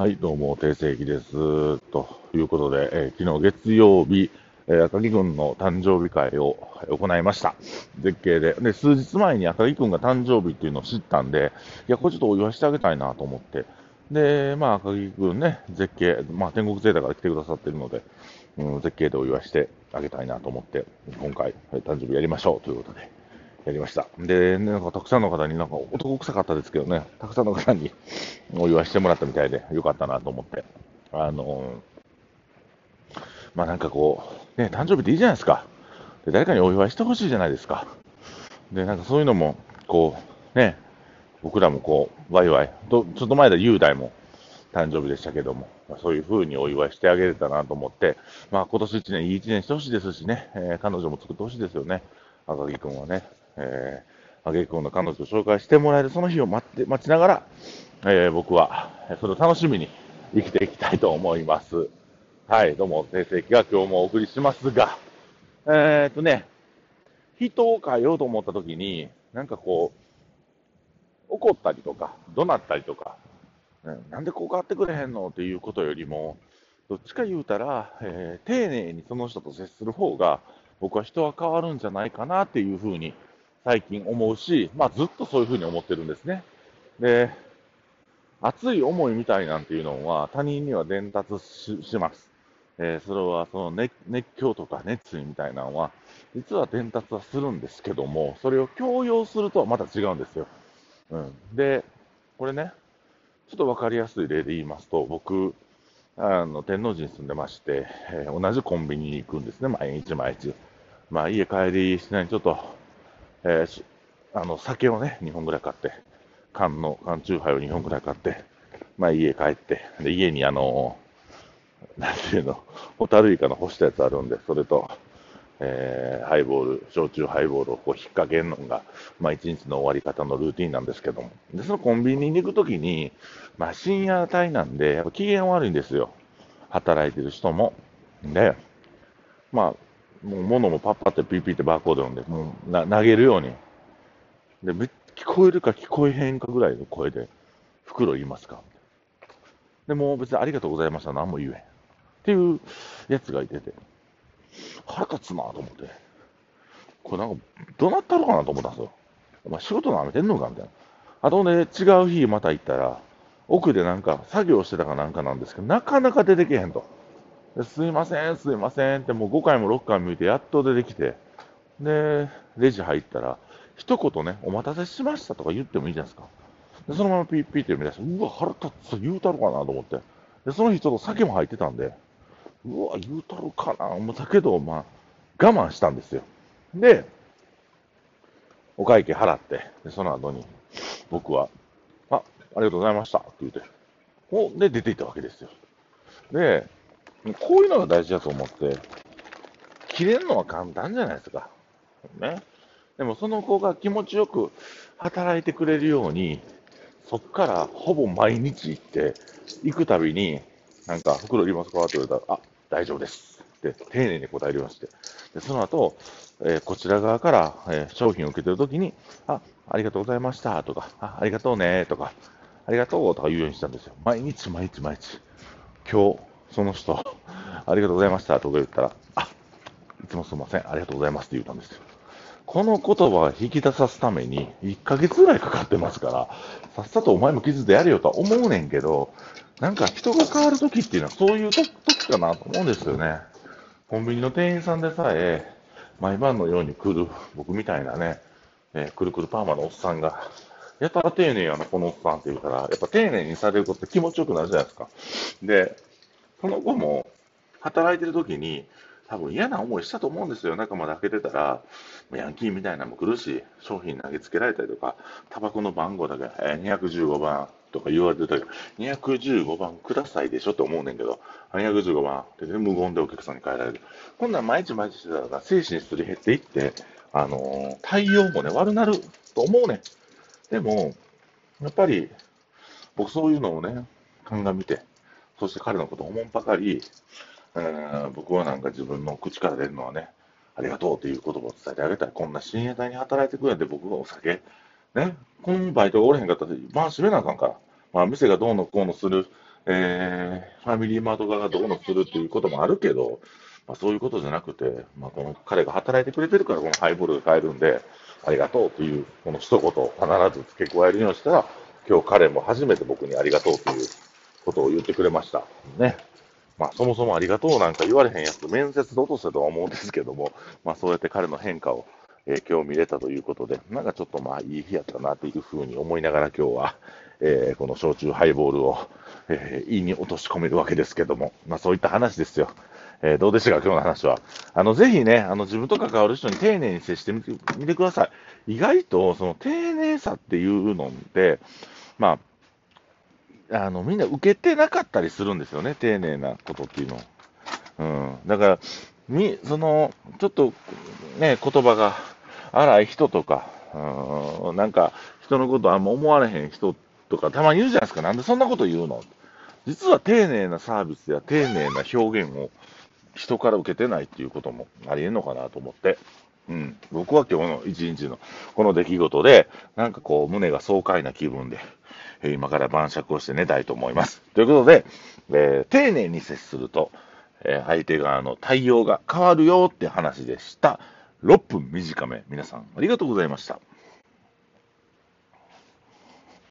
はい、どうも、定世紀です。ということで、えー、昨日月曜日、えー、赤木君の誕生日会を行いました。絶景で。で、数日前に赤木君が誕生日っていうのを知ったんで、いや、これちょっとお祝いしてあげたいなと思って。で、まあ、赤木君ね、絶景、まあ、天国ゼータから来てくださってるので、うん、絶景でお祝いしてあげたいなと思って、今回、誕生日やりましょうということで。やりました。で、なんかたくさんの方に、なんか男臭かったですけどね、たくさんの方に お祝いしてもらったみたいで、よかったなと思って。あのー、まあなんかこう、ね、誕生日っていいじゃないですか。で、誰かにお祝いしてほしいじゃないですか。で、なんかそういうのも、こう、ね、僕らもこう、ワイワイ、とちょっと前で雄大も誕生日でしたけども、まあ、そういう風にお祝いしてあげれたなと思って、まあ今年1年いい1年してほしいですしね、えー、彼女も作ってほしいですよね、赤木君はね。えー、あげくの彼女を紹介してもらえるその日を待って待ちながら、えー、僕はそれを楽しみに生きていきたいと思います。はい、どうも、定世紀が今日もお送りしますが、えー、っとね、人を変えようと思った時に、なんかこう、怒ったりとか、怒鳴ったりとか、なんでこう変わってくれへんのっていうことよりも、どっちか言うたら、えー、丁寧にその人と接する方が、僕は人は変わるんじゃないかなっていうふうに最近思うし、まあ、ずっとそういうふうに思ってるんですね。で、熱い思いみたいなんていうのは他人には伝達します。えー、それはその熱熱狂とか熱意みたいなのは、実は伝達はするんですけども、それを強要するとはまた違うんですよ。うん、で、これね、ちょっと分かりやすい例で言いますと、僕、あの天王寺に住んでまして、えー、同じコンビニに行くんですね、毎日毎日。まあ、家帰りしないちょっと、えー、あの、酒をね、2本ぐらい買って、缶の、缶チューハイを2本ぐらい買って、まあ、家帰って、で、家にあの、なんていうの、ホタルイカの干したやつあるんで、それと、えー、ハイボール、焼酎ハイボールをこう引っ掛けるのが、まあ、一日の終わり方のルーティンなんですけども。で、そのコンビニに行くときに、まあ、深夜帯なんで、やっぱ機嫌悪いんですよ。働いてる人も。で、まあ、もう物もパッパってピーピーってバーコード読んで、もうな投げるように。で、聞こえるか聞こえへんかぐらいの声で、袋言いますかでも別にありがとうございました、何も言えへん。っていうやつがいてて、腹立つなと思って。これなんか、どうなったのかなと思ったんですよ。お前仕事舐めてんのかみたいな。あとね、違う日また行ったら、奥でなんか作業してたかなんかなんですけど、なかなか出てけへんと。すいません、すいませんってもう5回も6回も見てやっと出てきて、で、レジ入ったら、一言ね、お待たせしましたとか言ってもいいじゃないですか。で、そのままピッピッって読み出して、うわ、腹立つ、言うたろかなと思って。で、その日ちょっと酒も入ってたんで、うわ、言うたろかな思ったけど、まあ、我慢したんですよ。で、お会計払って、でその後に、僕は、あ、ありがとうございましたって言って、お、で、出ていったわけですよ。で、こういうのが大事だと思って、切れるのは簡単じゃないですか。ね。でもその子が気持ちよく働いてくれるように、そっからほぼ毎日行って、行くたびに、なんか、袋いりますか？って言われたら、あ、大丈夫です。って丁寧に答えまして。で、その後、えー、こちら側から、えー、商品を受け取るときに、あ、ありがとうございましたとか、あ、ありがとうねとか、ありがとうとか言うようにしたんですよ。毎日毎日毎日。今日、その人、ありがとうございましたとか言ったら、あ、いつもすみません、ありがとうございますって言ったんですよ。この言葉を引き出さすために1ヶ月ぐらいかかってますから、さっさとお前も傷でやれよとは思うねんけど、なんか人が変わるときっていうのはそういう時かなと思うんですよね。コンビニの店員さんでさえ、毎晩のように来る僕みたいなね、えー、くるくるパーマのおっさんが、やたら丁寧やな、このおっさんって言うから、やっぱ丁寧にされることって気持ちよくなるじゃないですか。で、その後も働いてる時に、多分嫌な思いしたと思うんですよ。中まで開けてたら、ヤンキーみたいなのも来るし、商品投げつけられたりとか、タバコの番号だけ、えー、215番とか言われてたけど、215番くださいでしょって思うねんけど、215番って無言でお客さんに変えられる。こんなん毎日毎日してたら、精神すり減っていって、あのー、対応もね、悪なると思うねん。でも、やっぱり、僕そういうのをね、鑑みて、そして彼のことをおもんぱかり、えー、僕はなんか自分の口から出るのはね、ありがとうという言葉を伝えてあげたい。こんな深夜帯に働いてくれて僕がお酒、ね、このバイトがおれへんかったら、まあ閉めなあかんから。まあ店がどうのこうのするえー、ファミリーマート側がどうのするっていうこともあるけど、まあ、そういうことじゃなくて、まあ、この彼が働いてくれてるから、このハイボールが買えるんで、ありがとうという、この一言を必ず付け加えるようにしたら、今日彼も初めて僕にありがとうということを言ってくれました。ね。まあ、そもそもありがとうなんか言われへんやつ、面接で落とせとは思うんですけども、まあ、そうやって彼の変化を、えー、今日見れたということで、なんかちょっとまあ、いい日やったなっていうふうに思いながら今日は、えー、この焼酎ハイボールを、えー、胃に落とし込めるわけですけども、まあ、そういった話ですよ。えー、どうでしたか、今日の話は。あの、ぜひね、あの、自分と関わる人に丁寧に接してみてみてください。意外と、その、丁寧さっていうのって、まあ、あの、みんな受けてなかったりするんですよね、丁寧なことっていうの。うん。だから、み、その、ちょっと、ね、言葉が荒い人とか、うん、なんか、人のことあんま思われへん人とか、たまに言うじゃないですか。なんでそんなこと言うの？実は丁寧なサービスや丁寧な表現を人から受けてないっていうこともありえんのかなと思って、うん、僕は今日の一日のこの出来事で、なんかこう、胸が爽快な気分で、今から晩酌をして寝たいと思います。ということで、えー、丁寧に接すると、えー、相手側の対応が変わるよって話でした。6分短め、皆さんありがとうございました。